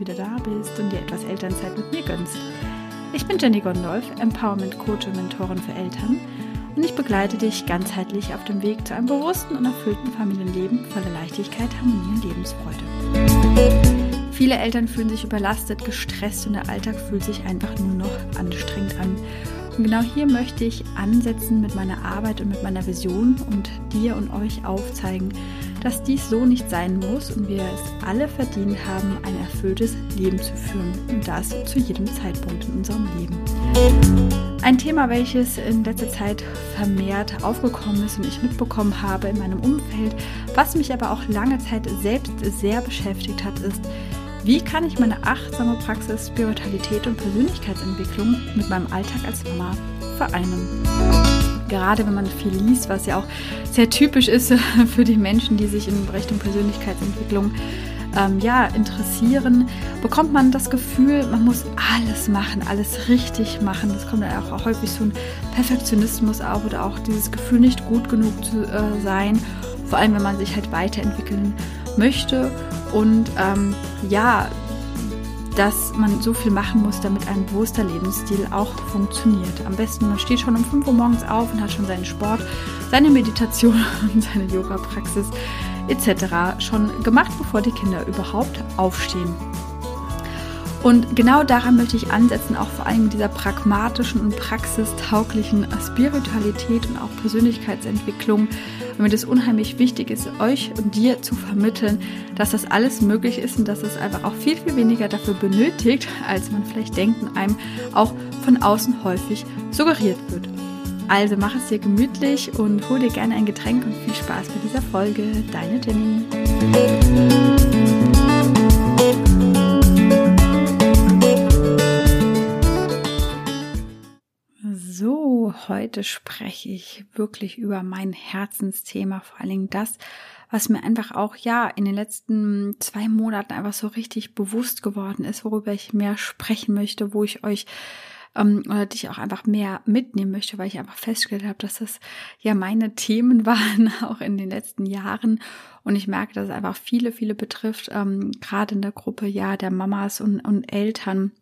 wieder da bist und dir etwas Elternzeit mit mir gönnst. Ich bin Jenny Gondolf, Empowerment Coach und Mentorin für Eltern und ich begleite dich ganzheitlich auf dem Weg zu einem bewussten und erfüllten Familienleben voller Leichtigkeit, Harmonie und Lebensfreude. Viele Eltern fühlen sich überlastet, gestresst und der Alltag fühlt sich einfach nur noch anstrengend an. Und genau hier möchte ich ansetzen mit meiner Arbeit und mit meiner Vision und dir und euch aufzeigen, dass dies so nicht sein muss und wir es alle verdient haben, ein erfülltes Leben zu führen und das zu jedem Zeitpunkt in unserem Leben. Ein Thema, welches in letzter Zeit vermehrt aufgekommen ist und ich mitbekommen habe in meinem Umfeld, was mich aber auch lange Zeit selbst sehr beschäftigt hat, ist, wie kann ich meine achtsame Praxis, Spiritualität und Persönlichkeitsentwicklung mit meinem Alltag als Mama vereinen? Gerade wenn man viel liest, was ja auch sehr typisch ist für die Menschen, die sich in Richtung Persönlichkeitsentwicklung ähm, ja, interessieren, bekommt man das Gefühl, man muss alles machen, alles richtig machen. Das kommt dann auch häufig so ein Perfektionismus auf oder auch dieses Gefühl, nicht gut genug zu äh, sein. Vor allem, wenn man sich halt weiterentwickeln möchte. Und ähm, ja, dass man so viel machen muss, damit ein bewusster Lebensstil auch funktioniert. Am besten, man steht schon um 5 Uhr morgens auf und hat schon seinen Sport, seine Meditation und seine Yoga-Praxis etc. schon gemacht, bevor die Kinder überhaupt aufstehen. Und genau daran möchte ich ansetzen, auch vor allem mit dieser pragmatischen und praxistauglichen Spiritualität und auch Persönlichkeitsentwicklung, mir das unheimlich wichtig ist, euch und dir zu vermitteln, dass das alles möglich ist und dass es einfach auch viel, viel weniger dafür benötigt, als man vielleicht denkt und einem auch von außen häufig suggeriert wird. Also mach es dir gemütlich und hol dir gerne ein Getränk und viel Spaß bei dieser Folge. Deine Jenny. Heute spreche ich wirklich über mein Herzensthema, vor allen Dingen das, was mir einfach auch ja in den letzten zwei Monaten einfach so richtig bewusst geworden ist, worüber ich mehr sprechen möchte, wo ich euch ähm, oder dich auch einfach mehr mitnehmen möchte, weil ich einfach festgestellt habe, dass das ja meine Themen waren, auch in den letzten Jahren. Und ich merke, dass es einfach viele, viele betrifft, ähm, gerade in der Gruppe ja der Mamas und, und Eltern,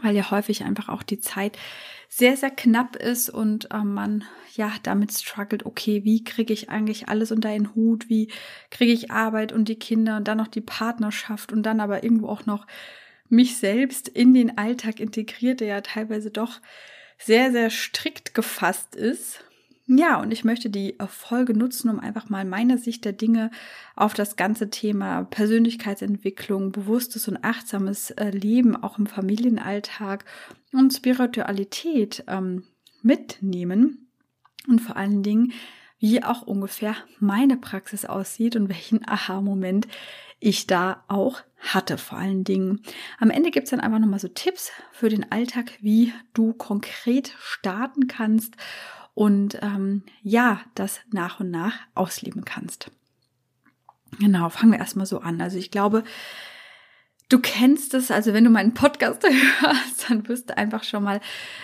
weil ja häufig einfach auch die Zeit sehr, sehr knapp ist und äh, man ja damit struggelt, okay, wie kriege ich eigentlich alles unter einen Hut, wie kriege ich Arbeit und die Kinder und dann noch die Partnerschaft und dann aber irgendwo auch noch mich selbst in den Alltag integriert, der ja teilweise doch sehr, sehr strikt gefasst ist. Ja, und ich möchte die Folge nutzen, um einfach mal meine Sicht der Dinge auf das ganze Thema Persönlichkeitsentwicklung, bewusstes und achtsames äh, Leben auch im Familienalltag und Spiritualität ähm, mitnehmen und vor allen Dingen, wie auch ungefähr meine Praxis aussieht und welchen Aha-Moment ich da auch hatte vor allen Dingen. Am Ende gibt's dann einfach nochmal so Tipps für den Alltag, wie du konkret starten kannst und ähm, ja, das nach und nach ausleben kannst. Genau, fangen wir erstmal so an. Also ich glaube, du kennst es, also wenn du meinen Podcast hörst, dann wirst du einfach schon mal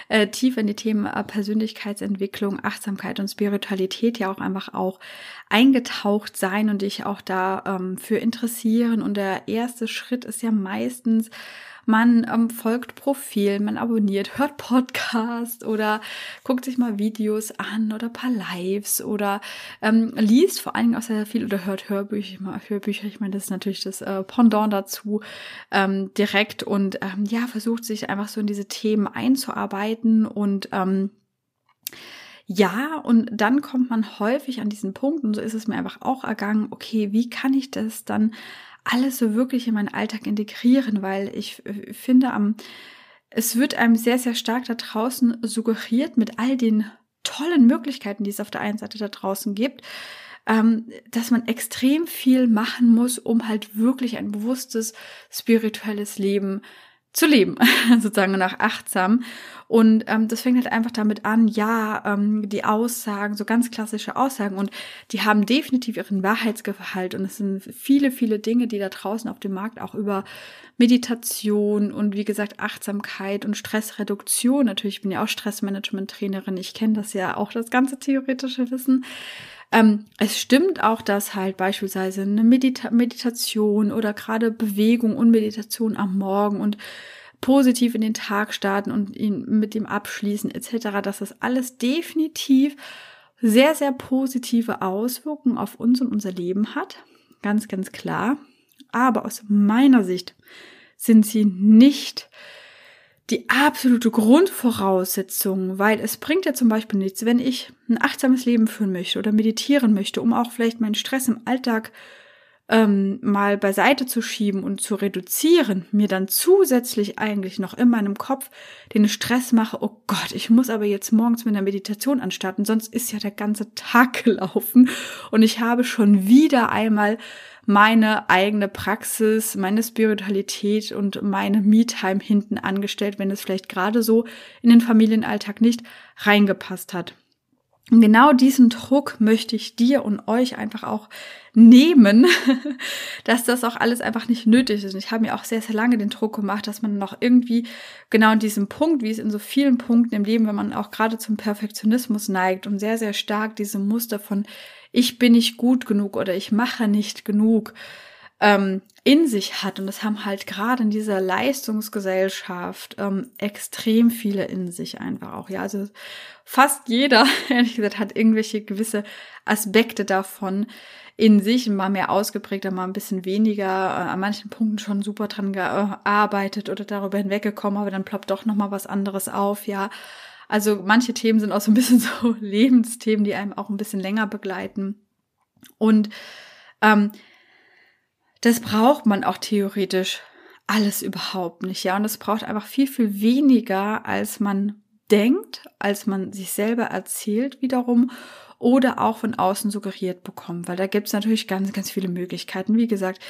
äh, tief in die Themen äh, Persönlichkeitsentwicklung, Achtsamkeit und Spiritualität ja auch einfach auch eingetaucht sein und dich auch da ähm, für interessieren. Und der erste Schritt ist ja meistens man ähm, folgt Profil, man abonniert, hört Podcast oder guckt sich mal Videos an oder paar Lives oder ähm, liest vor allen Dingen auch sehr viel oder hört Hörbücher. Hörbücher, ich meine, das ist natürlich das äh, Pendant dazu ähm, direkt und ähm, ja, versucht sich einfach so in diese Themen einzuarbeiten und ähm, ja, und dann kommt man häufig an diesen Punkt, und so ist es mir einfach auch ergangen, okay, wie kann ich das dann alles so wirklich in meinen Alltag integrieren, weil ich äh, finde, am, es wird einem sehr, sehr stark da draußen suggeriert mit all den tollen Möglichkeiten, die es auf der einen Seite da draußen gibt, ähm, dass man extrem viel machen muss, um halt wirklich ein bewusstes, spirituelles Leben zu leben, sozusagen nach achtsam. Und ähm, das fängt halt einfach damit an, ja, ähm, die Aussagen, so ganz klassische Aussagen, und die haben definitiv ihren Wahrheitsgehalt. Und es sind viele, viele Dinge, die da draußen auf dem Markt auch über Meditation und wie gesagt Achtsamkeit und Stressreduktion, natürlich ich bin ja auch Stressmanagement-Trainerin, ich kenne das ja auch, das ganze theoretische Wissen, Ähm, es stimmt auch, dass halt beispielsweise eine Medita Meditation oder gerade Bewegung und Meditation am Morgen und positiv in den Tag starten und ihn mit dem abschließen etc., dass das alles definitiv sehr, sehr positive Auswirkungen auf uns und unser Leben hat. Ganz, ganz klar. Aber aus meiner Sicht sind sie nicht die absolute Grundvoraussetzung, weil es bringt ja zum Beispiel nichts, wenn ich ein achtsames Leben führen möchte oder meditieren möchte, um auch vielleicht meinen Stress im Alltag ähm, mal beiseite zu schieben und zu reduzieren, mir dann zusätzlich eigentlich noch in meinem Kopf den Stress mache, oh Gott, ich muss aber jetzt morgens mit einer Meditation anstarten, sonst ist ja der ganze Tag gelaufen und ich habe schon wieder einmal meine eigene Praxis, meine Spiritualität und meine Me-Time hinten angestellt, wenn es vielleicht gerade so in den Familienalltag nicht reingepasst hat. Und genau diesen Druck möchte ich dir und euch einfach auch nehmen, dass das auch alles einfach nicht nötig ist. Und ich habe mir auch sehr, sehr lange den Druck gemacht, dass man noch irgendwie genau in diesem Punkt, wie es in so vielen Punkten im Leben, wenn man auch gerade zum Perfektionismus neigt und sehr, sehr stark diese Muster von ich bin nicht gut genug oder ich mache nicht genug, ähm, in sich hat. Und das haben halt gerade in dieser Leistungsgesellschaft ähm, extrem viele in sich einfach auch. Ja, also fast jeder, ehrlich gesagt, hat irgendwelche gewisse Aspekte davon in sich, mal mehr ausgeprägter, mal ein bisschen weniger, äh, an manchen Punkten schon super dran gearbeitet oder darüber hinweggekommen, aber dann ploppt doch nochmal was anderes auf, ja. Also manche Themen sind auch so ein bisschen so Lebensthemen, die einem auch ein bisschen länger begleiten. Und ähm, das braucht man auch theoretisch alles überhaupt nicht, ja. Und es braucht einfach viel, viel weniger, als man denkt, als man sich selber erzählt wiederum oder auch von außen suggeriert bekommt, weil da gibt es natürlich ganz, ganz viele Möglichkeiten. Wie gesagt,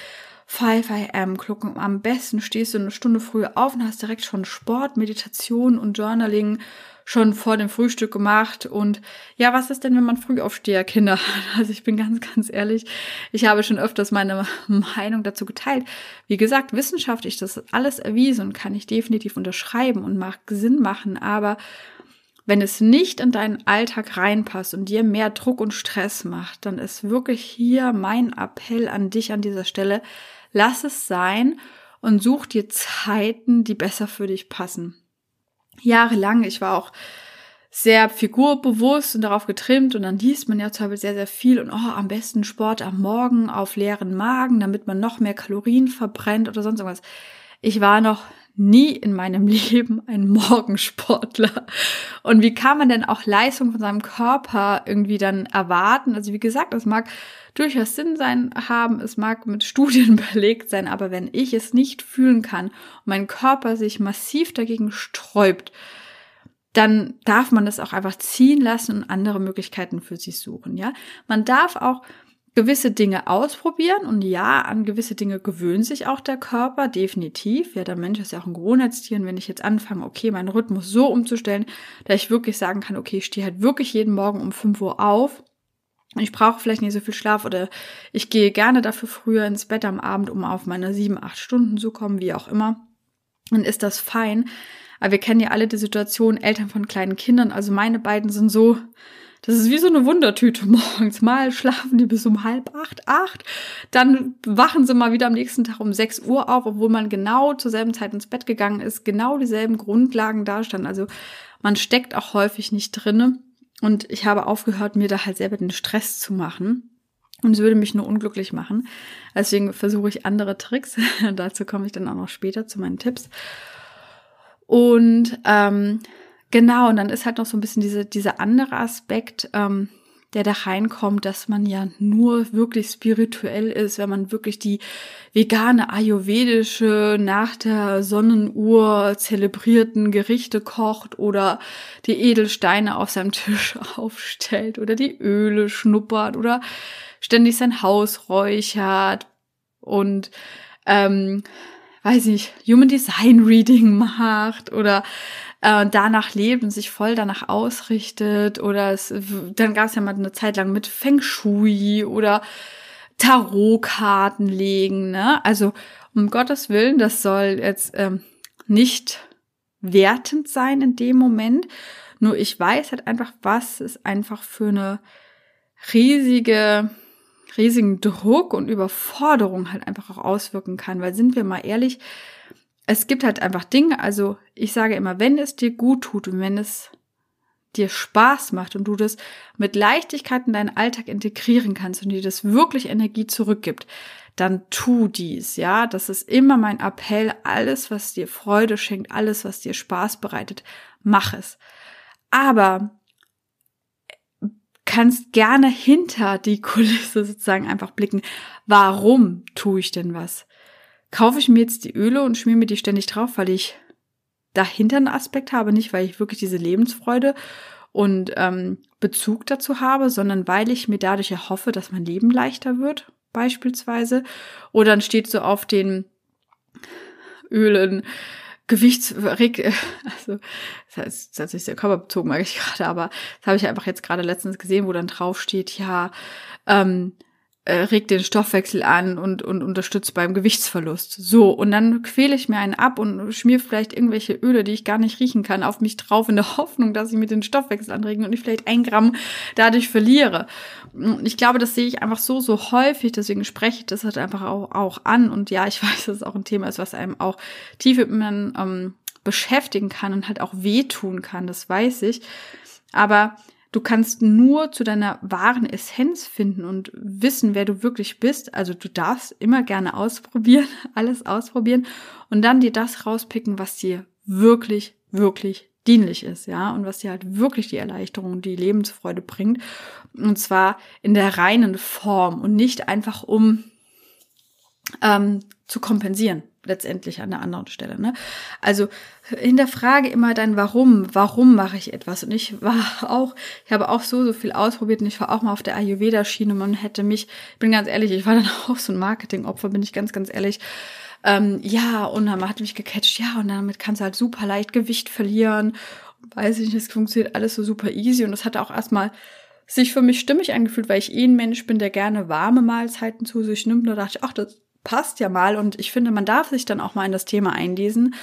5 am gucken. Am besten stehst du eine Stunde früher auf und hast direkt schon Sport, Meditation und Journaling schon vor dem Frühstück gemacht. Und ja, was ist denn, wenn man Frühaufsteher-Kinder hat? Also ich bin ganz, ganz ehrlich, ich habe schon öfters meine Meinung dazu geteilt. Wie gesagt, wissenschaftlich, das ist alles erwiesen und kann ich definitiv unterschreiben und mag Sinn machen. Aber wenn es nicht in deinen Alltag reinpasst und dir mehr Druck und Stress macht, dann ist wirklich hier mein Appell an dich an dieser Stelle, lass es sein und such dir Zeiten, die besser für dich passen jahrelang. Ich war auch sehr figurbewusst und darauf getrimmt und dann liest man ja zum Beispiel sehr, sehr viel und oh, am besten Sport am Morgen auf leeren Magen, damit man noch mehr Kalorien verbrennt oder sonst irgendwas. Ich war noch nie in meinem Leben ein Morgensportler. Und wie kann man denn auch Leistung von seinem Körper irgendwie dann erwarten? Also wie gesagt, es mag durchaus Sinn sein haben, es mag mit Studien belegt sein, aber wenn ich es nicht fühlen kann und mein Körper sich massiv dagegen sträubt, dann darf man das auch einfach ziehen lassen und andere Möglichkeiten für sich suchen, ja? Man darf auch gewisse Dinge ausprobieren und ja, an gewisse Dinge gewöhnt sich auch der Körper, definitiv. Ja, der Mensch ist ja auch ein Gewohnheitstier und wenn ich jetzt anfange, okay, meinen Rhythmus so umzustellen, dass ich wirklich sagen kann, okay, ich stehe halt wirklich jeden Morgen um 5 Uhr auf, ich brauche vielleicht nicht so viel Schlaf oder ich gehe gerne dafür früher ins Bett am Abend, um auf meine sieben, acht Stunden zu kommen, wie auch immer. Dann ist das fein. Aber wir kennen ja alle die Situation, Eltern von kleinen Kindern. Also meine beiden sind so, das ist wie so eine Wundertüte morgens. Mal schlafen die bis um halb acht, acht. Dann wachen sie mal wieder am nächsten Tag um sechs Uhr auf, obwohl man genau zur selben Zeit ins Bett gegangen ist, genau dieselben Grundlagen da stand. Also man steckt auch häufig nicht drinne. Und ich habe aufgehört, mir da halt selber den Stress zu machen. Und es würde mich nur unglücklich machen. Deswegen versuche ich andere Tricks. Dazu komme ich dann auch noch später zu meinen Tipps. Und ähm, genau, und dann ist halt noch so ein bisschen diese, dieser andere Aspekt, ähm, der da reinkommt, dass man ja nur wirklich spirituell ist, wenn man wirklich die vegane, ayurvedische, nach der Sonnenuhr zelebrierten Gerichte kocht oder die Edelsteine auf seinem Tisch aufstellt oder die Öle schnuppert oder ständig sein Haus räuchert und ähm, weiß ich, Human Design Reading macht oder äh, danach lebt und sich voll danach ausrichtet oder es, dann gab es ja mal eine Zeit lang mit Feng Shui oder Tarotkarten legen, ne? Also um Gottes Willen, das soll jetzt ähm, nicht wertend sein in dem Moment. Nur ich weiß halt einfach, was es einfach für eine riesige, riesigen Druck und Überforderung halt einfach auch auswirken kann. Weil sind wir mal ehrlich, es gibt halt einfach Dinge, also ich sage immer, wenn es dir gut tut und wenn es dir Spaß macht und du das mit Leichtigkeit in deinen Alltag integrieren kannst und dir das wirklich Energie zurückgibt, dann tu dies, ja. Das ist immer mein Appell. Alles, was dir Freude schenkt, alles, was dir Spaß bereitet, mach es. Aber kannst gerne hinter die Kulisse sozusagen einfach blicken. Warum tue ich denn was? Kaufe ich mir jetzt die Öle und schmier mir die ständig drauf, weil ich dahinter einen Aspekt habe, nicht weil ich wirklich diese Lebensfreude und ähm, Bezug dazu habe, sondern weil ich mir dadurch erhoffe, dass mein Leben leichter wird, beispielsweise. Oder dann steht so auf den Ölen Gewichts, also das heißt, das ist sehr körperbezogen, mag ich gerade, aber das habe ich einfach jetzt gerade letztens gesehen, wo dann drauf steht, ja, ähm, äh, regt den Stoffwechsel an und, und unterstützt beim Gewichtsverlust. So, und dann quäle ich mir einen ab und schmier vielleicht irgendwelche Öle, die ich gar nicht riechen kann, auf mich drauf in der Hoffnung, dass ich mir den Stoffwechsel anregen und ich vielleicht ein Gramm dadurch verliere. Ich glaube, das sehe ich einfach so, so häufig, deswegen spreche ich das halt einfach auch, auch an. Und ja, ich weiß, dass es auch ein Thema ist, was einem auch tief man ähm, beschäftigen kann und halt auch wehtun kann, das weiß ich. Aber Du kannst nur zu deiner wahren Essenz finden und wissen, wer du wirklich bist. Also du darfst immer gerne ausprobieren, alles ausprobieren und dann dir das rauspicken, was dir wirklich, wirklich dienlich ist, ja, und was dir halt wirklich die Erleichterung, die Lebensfreude bringt. Und zwar in der reinen Form und nicht einfach um ähm, zu kompensieren letztendlich an der anderen Stelle. Ne? Also hinterfrage immer dein Warum. Warum mache ich etwas? Und ich war auch, ich habe auch so, so viel ausprobiert und ich war auch mal auf der Ayurveda-Schiene. Man hätte mich, ich bin ganz ehrlich, ich war dann auch so ein Marketingopfer, bin ich ganz, ganz ehrlich. Ähm, ja, und dann hat mich gecatcht, ja, und damit kannst du halt super leicht Gewicht verlieren. Weiß ich nicht, es funktioniert alles so super easy. Und das hat auch erstmal sich für mich stimmig angefühlt, weil ich eh ein Mensch bin, der gerne warme Mahlzeiten zu sich nimmt. Da dachte ich, ach, das passt ja mal. Und ich finde, man darf sich dann auch mal in das Thema einlesen,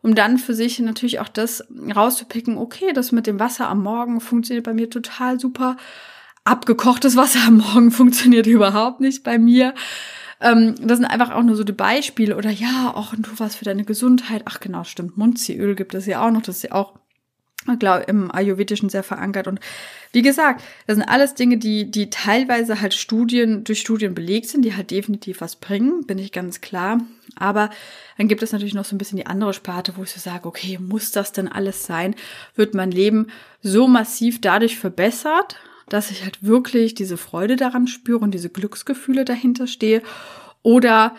um dann für sich natürlich auch das rauszupicken, okay, das mit dem Wasser am Morgen funktioniert bei mir total super. Abgekochtes Wasser am Morgen funktioniert überhaupt nicht bei mir. Ähm, das sind einfach auch nur so die Beispiele. Oder ja, auch du was für deine Gesundheit. Ach genau, stimmt. Munziöl gibt es ja auch noch. Das ist ja auch glaube im Ayurvedischen sehr verankert. Und wie gesagt, das sind alles Dinge, die, die teilweise halt Studien, durch Studien belegt sind, die halt definitiv was bringen, bin ich ganz klar. Aber dann gibt es natürlich noch so ein bisschen die andere Sparte, wo ich so sage, okay, muss das denn alles sein? Wird mein Leben so massiv dadurch verbessert, dass ich halt wirklich diese Freude daran spüre und diese Glücksgefühle dahinter stehe? Oder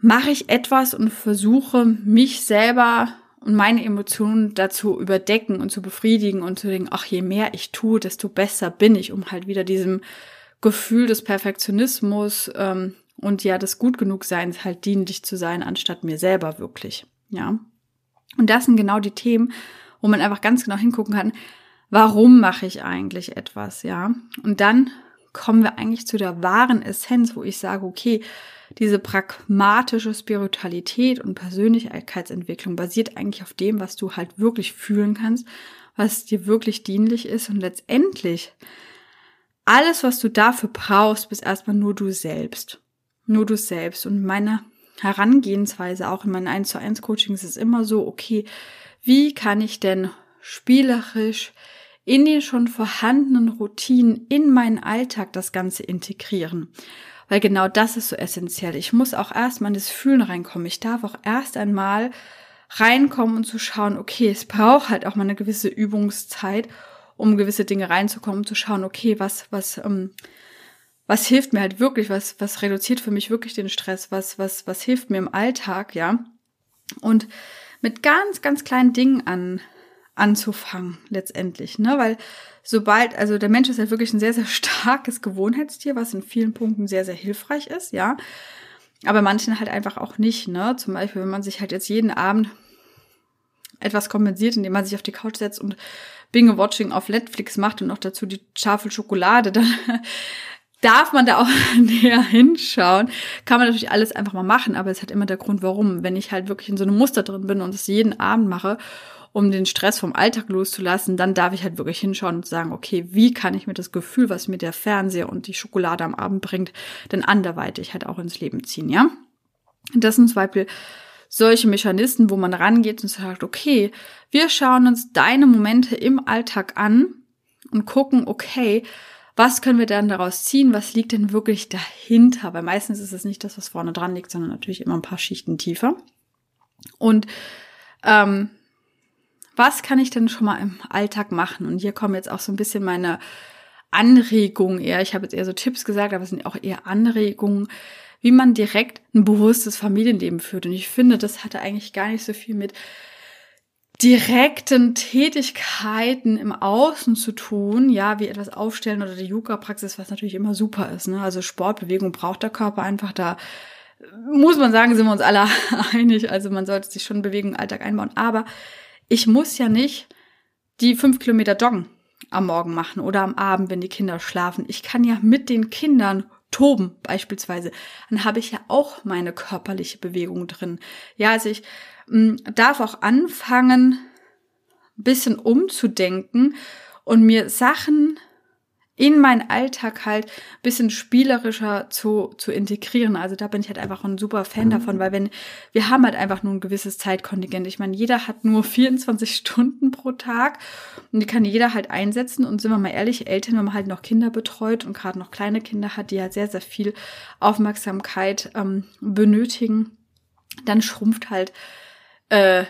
mache ich etwas und versuche, mich selber und meine Emotionen dazu überdecken und zu befriedigen und zu denken, ach, je mehr ich tue, desto besser bin ich, um halt wieder diesem Gefühl des Perfektionismus ähm, und ja des gut genug Seins halt dienlich zu sein, anstatt mir selber wirklich. Ja. Und das sind genau die Themen, wo man einfach ganz genau hingucken kann, warum mache ich eigentlich etwas, ja? Und dann kommen wir eigentlich zu der wahren Essenz, wo ich sage, okay, diese pragmatische Spiritualität und Persönlichkeitsentwicklung basiert eigentlich auf dem, was du halt wirklich fühlen kannst, was dir wirklich dienlich ist und letztendlich alles, was du dafür brauchst, bist erstmal nur du selbst. Nur du selbst. Und meine Herangehensweise auch in meinen 1 zu 1 Coachings ist immer so, okay, wie kann ich denn spielerisch in den schon vorhandenen Routinen in meinen Alltag das Ganze integrieren? Weil genau das ist so essentiell. Ich muss auch erstmal in das Fühlen reinkommen. Ich darf auch erst einmal reinkommen und zu schauen, okay, es braucht halt auch mal eine gewisse Übungszeit, um gewisse Dinge reinzukommen, zu schauen, okay, was, was, ähm, was hilft mir halt wirklich, was, was reduziert für mich wirklich den Stress, was, was, was hilft mir im Alltag, ja. Und mit ganz, ganz kleinen Dingen an, anzufangen, letztendlich, ne, weil sobald, also der Mensch ist halt wirklich ein sehr, sehr starkes Gewohnheitstier, was in vielen Punkten sehr, sehr hilfreich ist, ja. Aber manchen halt einfach auch nicht, ne? Zum Beispiel, wenn man sich halt jetzt jeden Abend etwas kompensiert, indem man sich auf die Couch setzt und Binge-Watching auf Netflix macht und noch dazu die Tafel Schokolade, dann darf man da auch näher hinschauen. Kann man natürlich alles einfach mal machen, aber es hat immer der Grund, warum. Wenn ich halt wirklich in so einem Muster drin bin und es jeden Abend mache um den Stress vom Alltag loszulassen, dann darf ich halt wirklich hinschauen und sagen, okay, wie kann ich mir das Gefühl, was mir der Fernseher und die Schokolade am Abend bringt, denn anderweitig halt auch ins Leben ziehen, ja? Das sind zum Beispiel solche Mechanismen, wo man rangeht und sagt, okay, wir schauen uns deine Momente im Alltag an und gucken, okay, was können wir dann daraus ziehen? Was liegt denn wirklich dahinter? Weil meistens ist es nicht das, was vorne dran liegt, sondern natürlich immer ein paar Schichten tiefer. Und ähm, was kann ich denn schon mal im Alltag machen? Und hier kommen jetzt auch so ein bisschen meine Anregungen eher. Ich habe jetzt eher so Tipps gesagt, aber es sind auch eher Anregungen, wie man direkt ein bewusstes Familienleben führt. Und ich finde, das hatte eigentlich gar nicht so viel mit direkten Tätigkeiten im Außen zu tun, ja, wie etwas aufstellen oder die Yoga-Praxis, was natürlich immer super ist. Ne? Also Sportbewegung braucht der Körper einfach da. Muss man sagen, sind wir uns alle einig. Also man sollte sich schon Bewegung im Alltag einbauen. Aber ich muss ja nicht die fünf Kilometer joggen am Morgen machen oder am Abend, wenn die Kinder schlafen. Ich kann ja mit den Kindern toben beispielsweise. Dann habe ich ja auch meine körperliche Bewegung drin. Ja, also ich darf auch anfangen, ein bisschen umzudenken und mir Sachen in meinen Alltag halt ein bisschen spielerischer zu, zu integrieren. Also da bin ich halt einfach ein super Fan davon, weil wenn, wir haben halt einfach nur ein gewisses Zeitkontingent. Ich meine, jeder hat nur 24 Stunden pro Tag und die kann jeder halt einsetzen. Und sind wir mal ehrlich, Eltern, wenn man halt noch Kinder betreut und gerade noch kleine Kinder hat, die halt sehr, sehr viel Aufmerksamkeit ähm, benötigen, dann schrumpft halt äh,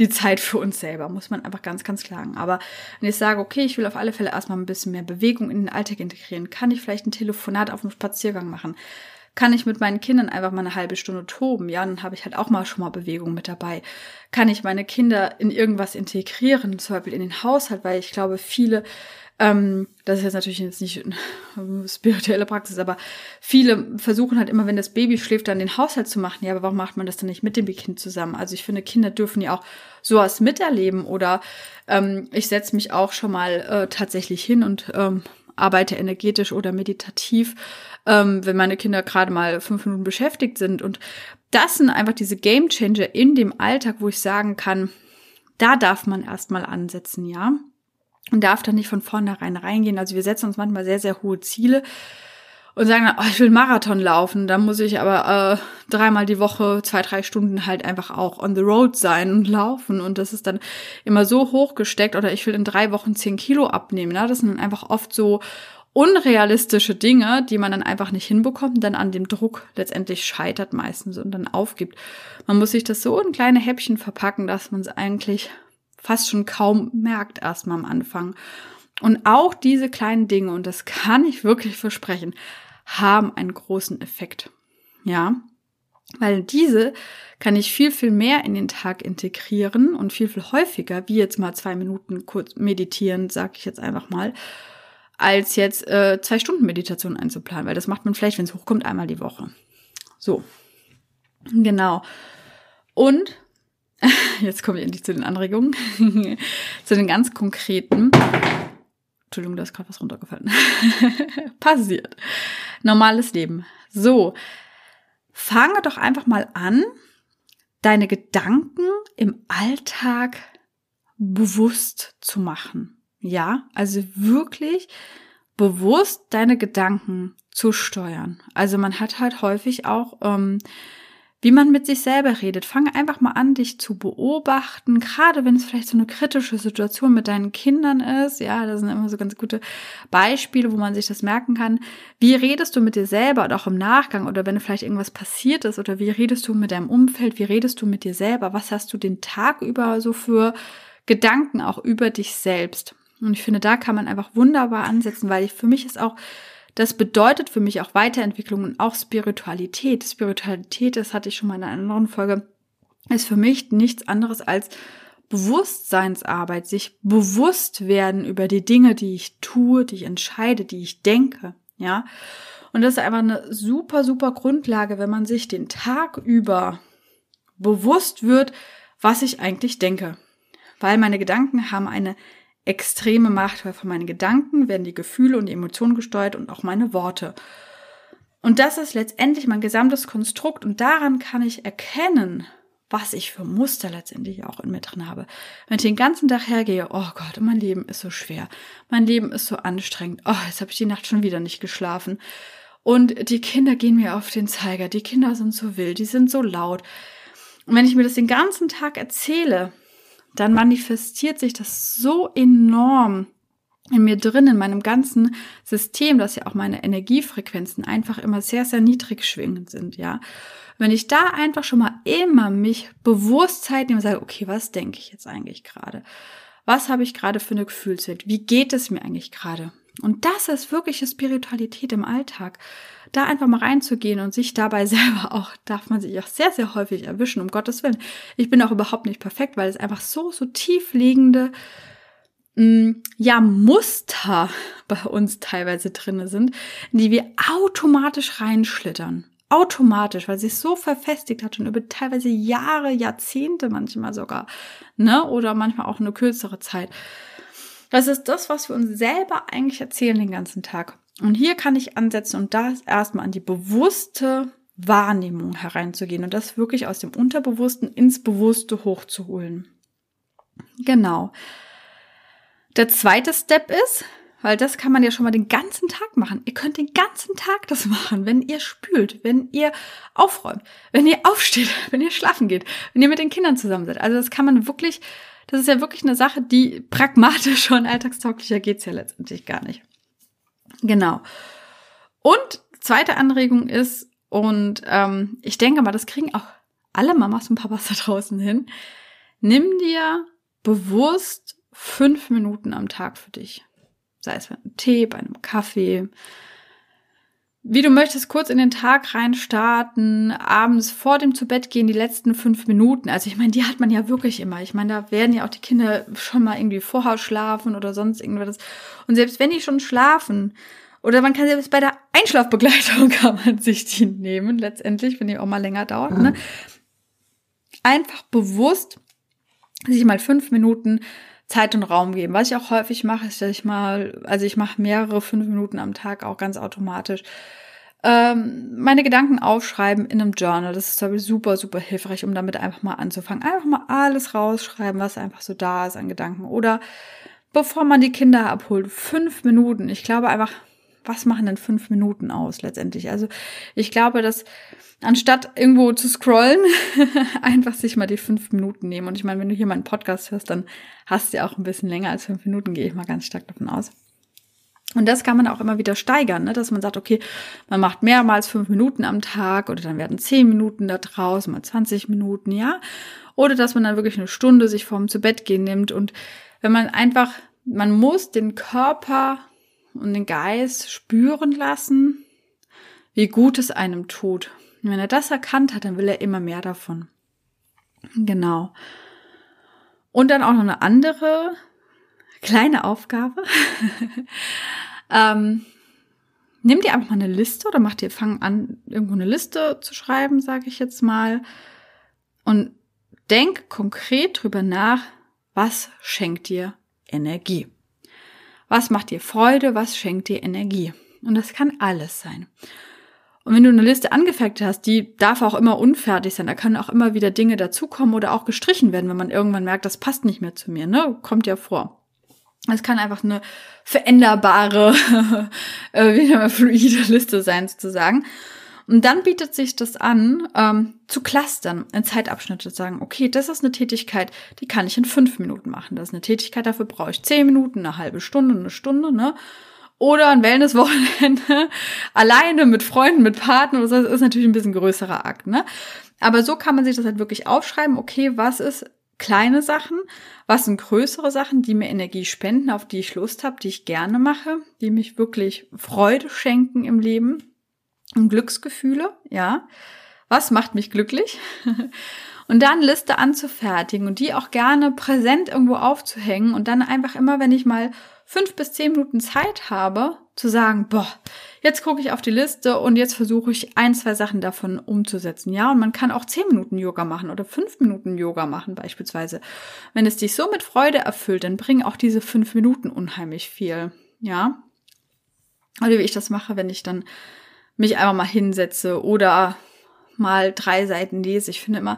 die Zeit für uns selber, muss man einfach ganz, ganz klar sagen. Aber wenn ich sage, okay, ich will auf alle Fälle erstmal ein bisschen mehr Bewegung in den Alltag integrieren, kann ich vielleicht ein Telefonat auf einem Spaziergang machen? Kann ich mit meinen Kindern einfach mal eine halbe Stunde toben? Ja, dann habe ich halt auch mal schon mal Bewegung mit dabei. Kann ich meine Kinder in irgendwas integrieren, zum Beispiel in den Haushalt, weil ich glaube, viele ähm, das ist jetzt natürlich jetzt nicht eine spirituelle Praxis, aber viele versuchen halt immer, wenn das Baby schläft, dann den Haushalt zu machen. Ja, aber warum macht man das dann nicht mit dem Kind zusammen? Also ich finde, Kinder dürfen ja auch sowas miterleben oder ähm, ich setze mich auch schon mal äh, tatsächlich hin und ähm, arbeite energetisch oder meditativ, ähm, wenn meine Kinder gerade mal fünf Minuten beschäftigt sind. Und das sind einfach diese Game Changer in dem Alltag, wo ich sagen kann, da darf man erstmal ansetzen, ja und darf da nicht von vornherein reingehen. Also wir setzen uns manchmal sehr, sehr hohe Ziele und sagen dann, oh, ich will Marathon laufen, dann muss ich aber äh, dreimal die Woche, zwei, drei Stunden halt einfach auch on the road sein und laufen. Und das ist dann immer so hochgesteckt oder ich will in drei Wochen zehn Kilo abnehmen. Ne? Das sind dann einfach oft so unrealistische Dinge, die man dann einfach nicht hinbekommt, dann an dem Druck letztendlich scheitert meistens und dann aufgibt. Man muss sich das so in kleine Häppchen verpacken, dass man es eigentlich fast schon kaum merkt erstmal am Anfang. Und auch diese kleinen Dinge, und das kann ich wirklich versprechen, haben einen großen Effekt. Ja, weil diese kann ich viel, viel mehr in den Tag integrieren und viel, viel häufiger, wie jetzt mal zwei Minuten kurz meditieren, sag ich jetzt einfach mal, als jetzt äh, zwei Stunden Meditation einzuplanen, weil das macht man vielleicht, wenn es hochkommt, einmal die Woche. So, genau. Und jetzt komme ich endlich zu den Anregungen, zu den ganz konkreten. Entschuldigung, da ist gerade was runtergefallen. Passiert. Normales Leben. So, fange doch einfach mal an, deine Gedanken im Alltag bewusst zu machen. Ja, also wirklich bewusst deine Gedanken zu steuern. Also man hat halt häufig auch ähm, wie man mit sich selber redet. Fang einfach mal an, dich zu beobachten, gerade wenn es vielleicht so eine kritische Situation mit deinen Kindern ist. Ja, das sind immer so ganz gute Beispiele, wo man sich das merken kann. Wie redest du mit dir selber und auch im Nachgang oder wenn vielleicht irgendwas passiert ist oder wie redest du mit deinem Umfeld, wie redest du mit dir selber? Was hast du den Tag über so für Gedanken auch über dich selbst? Und ich finde, da kann man einfach wunderbar ansetzen, weil ich, für mich ist auch das bedeutet für mich auch Weiterentwicklung und auch Spiritualität. Spiritualität, das hatte ich schon mal in einer anderen Folge, ist für mich nichts anderes als Bewusstseinsarbeit, sich bewusst werden über die Dinge, die ich tue, die ich entscheide, die ich denke, ja. Und das ist einfach eine super, super Grundlage, wenn man sich den Tag über bewusst wird, was ich eigentlich denke. Weil meine Gedanken haben eine extreme Macht, weil von meinen Gedanken werden die Gefühle und die Emotionen gesteuert und auch meine Worte. Und das ist letztendlich mein gesamtes Konstrukt und daran kann ich erkennen, was ich für Muster letztendlich auch in mir drin habe. Wenn ich den ganzen Tag hergehe, oh Gott, mein Leben ist so schwer, mein Leben ist so anstrengend, oh, jetzt habe ich die Nacht schon wieder nicht geschlafen. Und die Kinder gehen mir auf den Zeiger, die Kinder sind so wild, die sind so laut. Und wenn ich mir das den ganzen Tag erzähle, dann manifestiert sich das so enorm in mir drin, in meinem ganzen System, dass ja auch meine Energiefrequenzen einfach immer sehr, sehr niedrig schwingend sind, ja. Wenn ich da einfach schon mal immer mich bewusst Zeit nehme und sage, okay, was denke ich jetzt eigentlich gerade? Was habe ich gerade für eine Gefühlswelt? Wie geht es mir eigentlich gerade? Und das ist wirkliche Spiritualität im Alltag. Da einfach mal reinzugehen und sich dabei selber auch, darf man sich auch sehr, sehr häufig erwischen, um Gottes Willen. Ich bin auch überhaupt nicht perfekt, weil es einfach so, so tief liegende, mm, ja, Muster bei uns teilweise drinne sind, in die wir automatisch reinschlittern automatisch, weil sie es so verfestigt hat, schon über teilweise Jahre, Jahrzehnte manchmal sogar, ne, oder manchmal auch eine kürzere Zeit. Das ist das, was wir uns selber eigentlich erzählen den ganzen Tag. Und hier kann ich ansetzen und da erstmal an die bewusste Wahrnehmung hereinzugehen und das wirklich aus dem Unterbewussten ins Bewusste hochzuholen. Genau. Der zweite Step ist, weil das kann man ja schon mal den ganzen Tag machen. Ihr könnt den ganzen Tag das machen, wenn ihr spült, wenn ihr aufräumt, wenn ihr aufsteht, wenn ihr schlafen geht, wenn ihr mit den Kindern zusammen seid. Also das kann man wirklich, das ist ja wirklich eine Sache, die pragmatisch und alltagstauglicher geht's ja letztendlich gar nicht. Genau. Und zweite Anregung ist, und ähm, ich denke mal, das kriegen auch alle Mamas und Papas da draußen hin, nimm dir bewusst fünf Minuten am Tag für dich sei es bei einem Tee, bei einem Kaffee. Wie du möchtest, kurz in den Tag reinstarten, abends vor dem zu Bett gehen, die letzten fünf Minuten. Also ich meine, die hat man ja wirklich immer. Ich meine, da werden ja auch die Kinder schon mal irgendwie vorher schlafen oder sonst irgendwas. Und selbst wenn die schon schlafen, oder man kann selbst bei der Einschlafbegleitung kann man sich die nehmen, letztendlich, wenn die auch mal länger dauert. Ne? Einfach bewusst sich mal fünf Minuten Zeit und Raum geben. Was ich auch häufig mache, ist, dass ich mal, also ich mache mehrere fünf Minuten am Tag auch ganz automatisch. Ähm, meine Gedanken aufschreiben in einem Journal. Das ist super, super hilfreich, um damit einfach mal anzufangen. Einfach mal alles rausschreiben, was einfach so da ist an Gedanken. Oder bevor man die Kinder abholt, fünf Minuten. Ich glaube einfach, was machen denn fünf Minuten aus letztendlich? Also ich glaube, dass anstatt irgendwo zu scrollen, einfach sich mal die fünf Minuten nehmen. Und ich meine, wenn du hier meinen Podcast hörst, dann hast du ja auch ein bisschen länger als fünf Minuten, gehe ich mal ganz stark davon aus. Und das kann man auch immer wieder steigern, ne? dass man sagt, okay, man macht mehrmals fünf Minuten am Tag oder dann werden zehn Minuten da draußen, mal 20 Minuten, ja. Oder dass man dann wirklich eine Stunde sich vorm zu Bett gehen nimmt. Und wenn man einfach, man muss den Körper und den Geist spüren lassen, wie gut es einem tut. Und wenn er das erkannt hat, dann will er immer mehr davon. Genau. Und dann auch noch eine andere kleine Aufgabe. ähm, nimm dir einfach mal eine Liste oder mach dir, fang an, irgendwo eine Liste zu schreiben, sage ich jetzt mal. Und denk konkret drüber nach, was schenkt dir Energie? Was macht dir Freude? Was schenkt dir Energie? Und das kann alles sein. Und wenn du eine Liste angefertigt hast, die darf auch immer unfertig sein. Da können auch immer wieder Dinge dazukommen oder auch gestrichen werden, wenn man irgendwann merkt, das passt nicht mehr zu mir. Ne? Kommt ja vor. Es kann einfach eine veränderbare, äh, wieder fluide Liste sein, sozusagen. Und dann bietet sich das an, ähm, zu clustern, in Zeitabschnitte zu sagen, okay, das ist eine Tätigkeit, die kann ich in fünf Minuten machen. Das ist eine Tätigkeit, dafür brauche ich zehn Minuten, eine halbe Stunde, eine Stunde, ne? oder ein Wellnesswochenende alleine mit Freunden, mit Partnern, das ist natürlich ein bisschen größerer Akt, ne? Aber so kann man sich das halt wirklich aufschreiben, okay, was ist kleine Sachen, was sind größere Sachen, die mir Energie spenden, auf die ich Lust habe, die ich gerne mache, die mich wirklich Freude schenken im Leben und Glücksgefühle, ja. Was macht mich glücklich? Und dann Liste anzufertigen und die auch gerne präsent irgendwo aufzuhängen und dann einfach immer, wenn ich mal fünf bis zehn Minuten Zeit habe, zu sagen, boah, jetzt gucke ich auf die Liste und jetzt versuche ich ein, zwei Sachen davon umzusetzen. Ja, und man kann auch zehn Minuten Yoga machen oder fünf Minuten Yoga machen beispielsweise. Wenn es dich so mit Freude erfüllt, dann bringen auch diese fünf Minuten unheimlich viel. Ja. Oder wie ich das mache, wenn ich dann mich einfach mal hinsetze oder mal drei Seiten lese. Ich finde immer,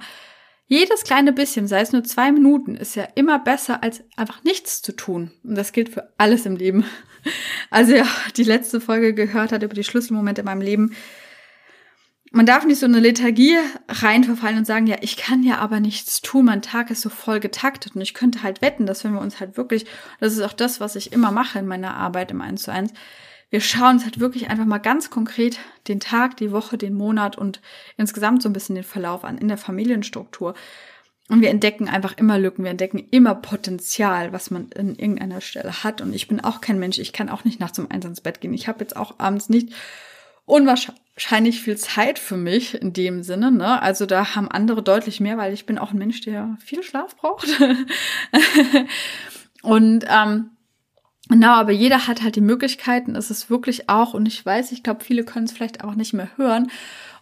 jedes kleine bisschen, sei es nur zwei Minuten, ist ja immer besser, als einfach nichts zu tun. Und das gilt für alles im Leben. Also ja, die letzte Folge gehört hat über die Schlüsselmomente in meinem Leben. Man darf nicht so eine Lethargie reinverfallen und sagen, ja, ich kann ja aber nichts tun, mein Tag ist so voll getaktet und ich könnte halt wetten, dass wenn wir uns halt wirklich, das ist auch das, was ich immer mache in meiner Arbeit im 1 zu 1, wir schauen uns halt wirklich einfach mal ganz konkret den Tag, die Woche, den Monat und insgesamt so ein bisschen den Verlauf an in der Familienstruktur. Und wir entdecken einfach immer Lücken, wir entdecken immer Potenzial, was man in irgendeiner Stelle hat. Und ich bin auch kein Mensch, ich kann auch nicht nachts um eins ins Bett gehen. Ich habe jetzt auch abends nicht unwahrscheinlich viel Zeit für mich in dem Sinne. Ne? Also da haben andere deutlich mehr, weil ich bin auch ein Mensch, der viel Schlaf braucht. und ähm, Genau, aber jeder hat halt die Möglichkeiten. Es ist wirklich auch, und ich weiß, ich glaube, viele können es vielleicht auch nicht mehr hören.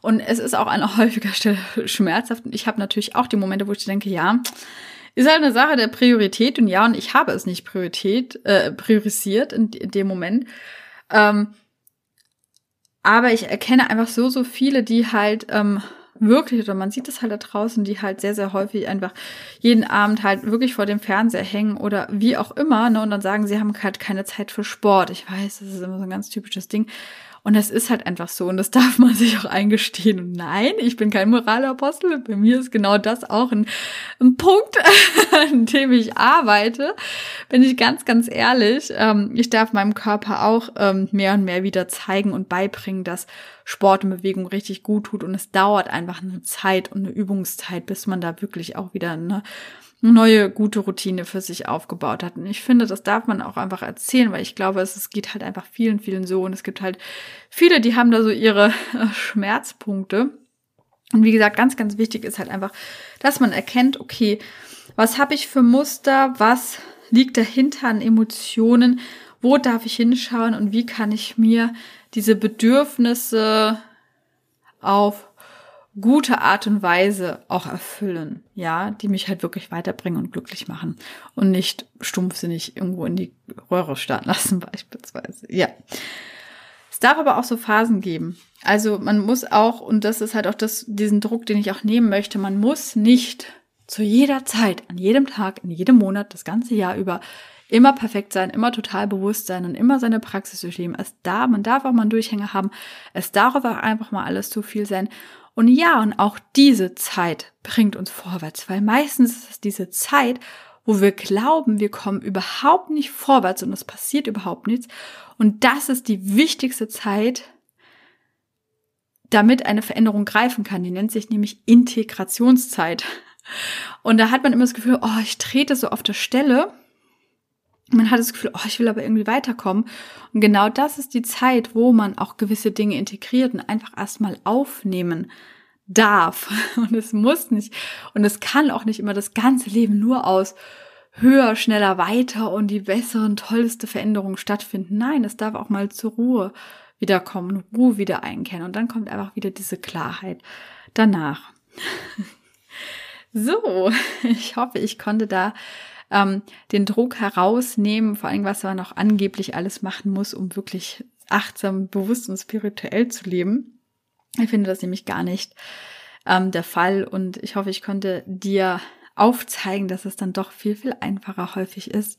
Und es ist auch an häufiger Stelle schmerzhaft. Und ich habe natürlich auch die Momente, wo ich denke, ja, ist halt eine Sache der Priorität. Und ja, und ich habe es nicht Priorität, äh, priorisiert in, in dem Moment. Ähm, aber ich erkenne einfach so, so viele, die halt ähm, wirklich, oder man sieht es halt da draußen, die halt sehr, sehr häufig einfach jeden Abend halt wirklich vor dem Fernseher hängen oder wie auch immer, ne, und dann sagen, sie haben halt keine Zeit für Sport. Ich weiß, das ist immer so ein ganz typisches Ding. Und das ist halt einfach so und das darf man sich auch eingestehen. Und nein, ich bin kein Moralapostel. Bei mir ist genau das auch ein, ein Punkt, an dem ich arbeite. Bin ich ganz, ganz ehrlich. Ähm, ich darf meinem Körper auch ähm, mehr und mehr wieder zeigen und beibringen, dass Sport und Bewegung richtig gut tut. Und es dauert einfach eine Zeit und eine Übungszeit, bis man da wirklich auch wieder eine neue gute Routine für sich aufgebaut hat. Und ich finde, das darf man auch einfach erzählen, weil ich glaube, es, es geht halt einfach vielen, vielen so. Und es gibt halt viele, die haben da so ihre äh, Schmerzpunkte. Und wie gesagt, ganz, ganz wichtig ist halt einfach, dass man erkennt, okay, was habe ich für Muster, was liegt dahinter an Emotionen, wo darf ich hinschauen und wie kann ich mir diese Bedürfnisse auf gute Art und Weise auch erfüllen, ja, die mich halt wirklich weiterbringen und glücklich machen und nicht stumpfsinnig irgendwo in die Röhre starten lassen beispielsweise. Ja. Es darf aber auch so Phasen geben. Also man muss auch, und das ist halt auch das, diesen Druck, den ich auch nehmen möchte, man muss nicht zu jeder Zeit, an jedem Tag, in jedem Monat, das ganze Jahr über immer perfekt sein, immer total bewusst sein und immer seine Praxis durchleben. Es da, man darf auch mal einen Durchhänger haben. Es darf aber einfach mal alles zu viel sein. Und ja, und auch diese Zeit bringt uns vorwärts, weil meistens ist es diese Zeit, wo wir glauben, wir kommen überhaupt nicht vorwärts und es passiert überhaupt nichts. Und das ist die wichtigste Zeit, damit eine Veränderung greifen kann. Die nennt sich nämlich Integrationszeit. Und da hat man immer das Gefühl, oh, ich trete so auf der Stelle man hat das Gefühl, oh, ich will aber irgendwie weiterkommen. Und genau das ist die Zeit, wo man auch gewisse Dinge integriert und einfach erstmal aufnehmen darf. Und es muss nicht und es kann auch nicht immer das ganze Leben nur aus höher, schneller, weiter und die besseren, tollste Veränderungen stattfinden. Nein, es darf auch mal zur Ruhe wiederkommen, Ruhe wieder einkennen und dann kommt einfach wieder diese Klarheit danach. so, ich hoffe, ich konnte da ähm, den Druck herausnehmen, vor allem was man noch angeblich alles machen muss, um wirklich achtsam, bewusst und spirituell zu leben. Ich finde das nämlich gar nicht ähm, der Fall und ich hoffe, ich konnte dir aufzeigen, dass es dann doch viel, viel einfacher häufig ist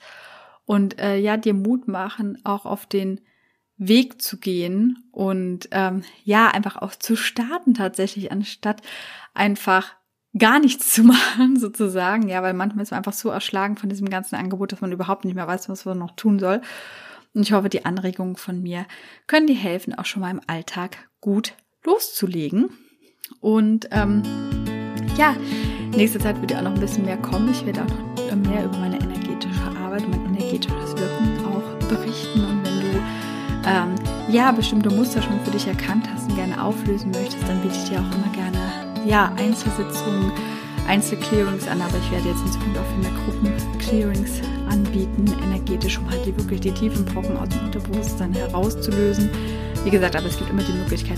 und äh, ja, dir Mut machen, auch auf den Weg zu gehen und ähm, ja, einfach auch zu starten tatsächlich, anstatt einfach gar nichts zu machen, sozusagen. Ja, weil manchmal ist man einfach so erschlagen von diesem ganzen Angebot, dass man überhaupt nicht mehr weiß, was man noch tun soll. Und ich hoffe, die Anregungen von mir können dir helfen, auch schon mal im Alltag gut loszulegen. Und ähm, ja, nächste Zeit wird auch noch ein bisschen mehr kommen. Ich werde auch noch mehr über meine energetische Arbeit, mein energetisches Wirken auch berichten. Und wenn du ähm, ja bestimmte Muster schon für dich erkannt hast und gerne auflösen möchtest, dann biete ich dir auch immer gerne ja, Einzelsitzungen, Einzelclearings an, aber ich werde jetzt in Zukunft auch viel mehr Gruppenclearings anbieten, energetisch, um halt die wirklich die tiefen Brocken aus dem Unterbewusstsein herauszulösen. Wie gesagt, aber es gibt immer die Möglichkeit,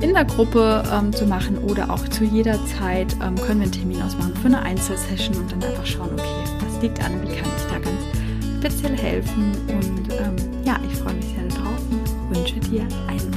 in der Gruppe ähm, zu machen oder auch zu jeder Zeit ähm, können wir einen Termin ausmachen für eine Einzelsession und dann einfach schauen, okay, was liegt an, wie kann ich da ganz speziell helfen und ähm, ja, ich freue mich sehr darauf und wünsche dir einen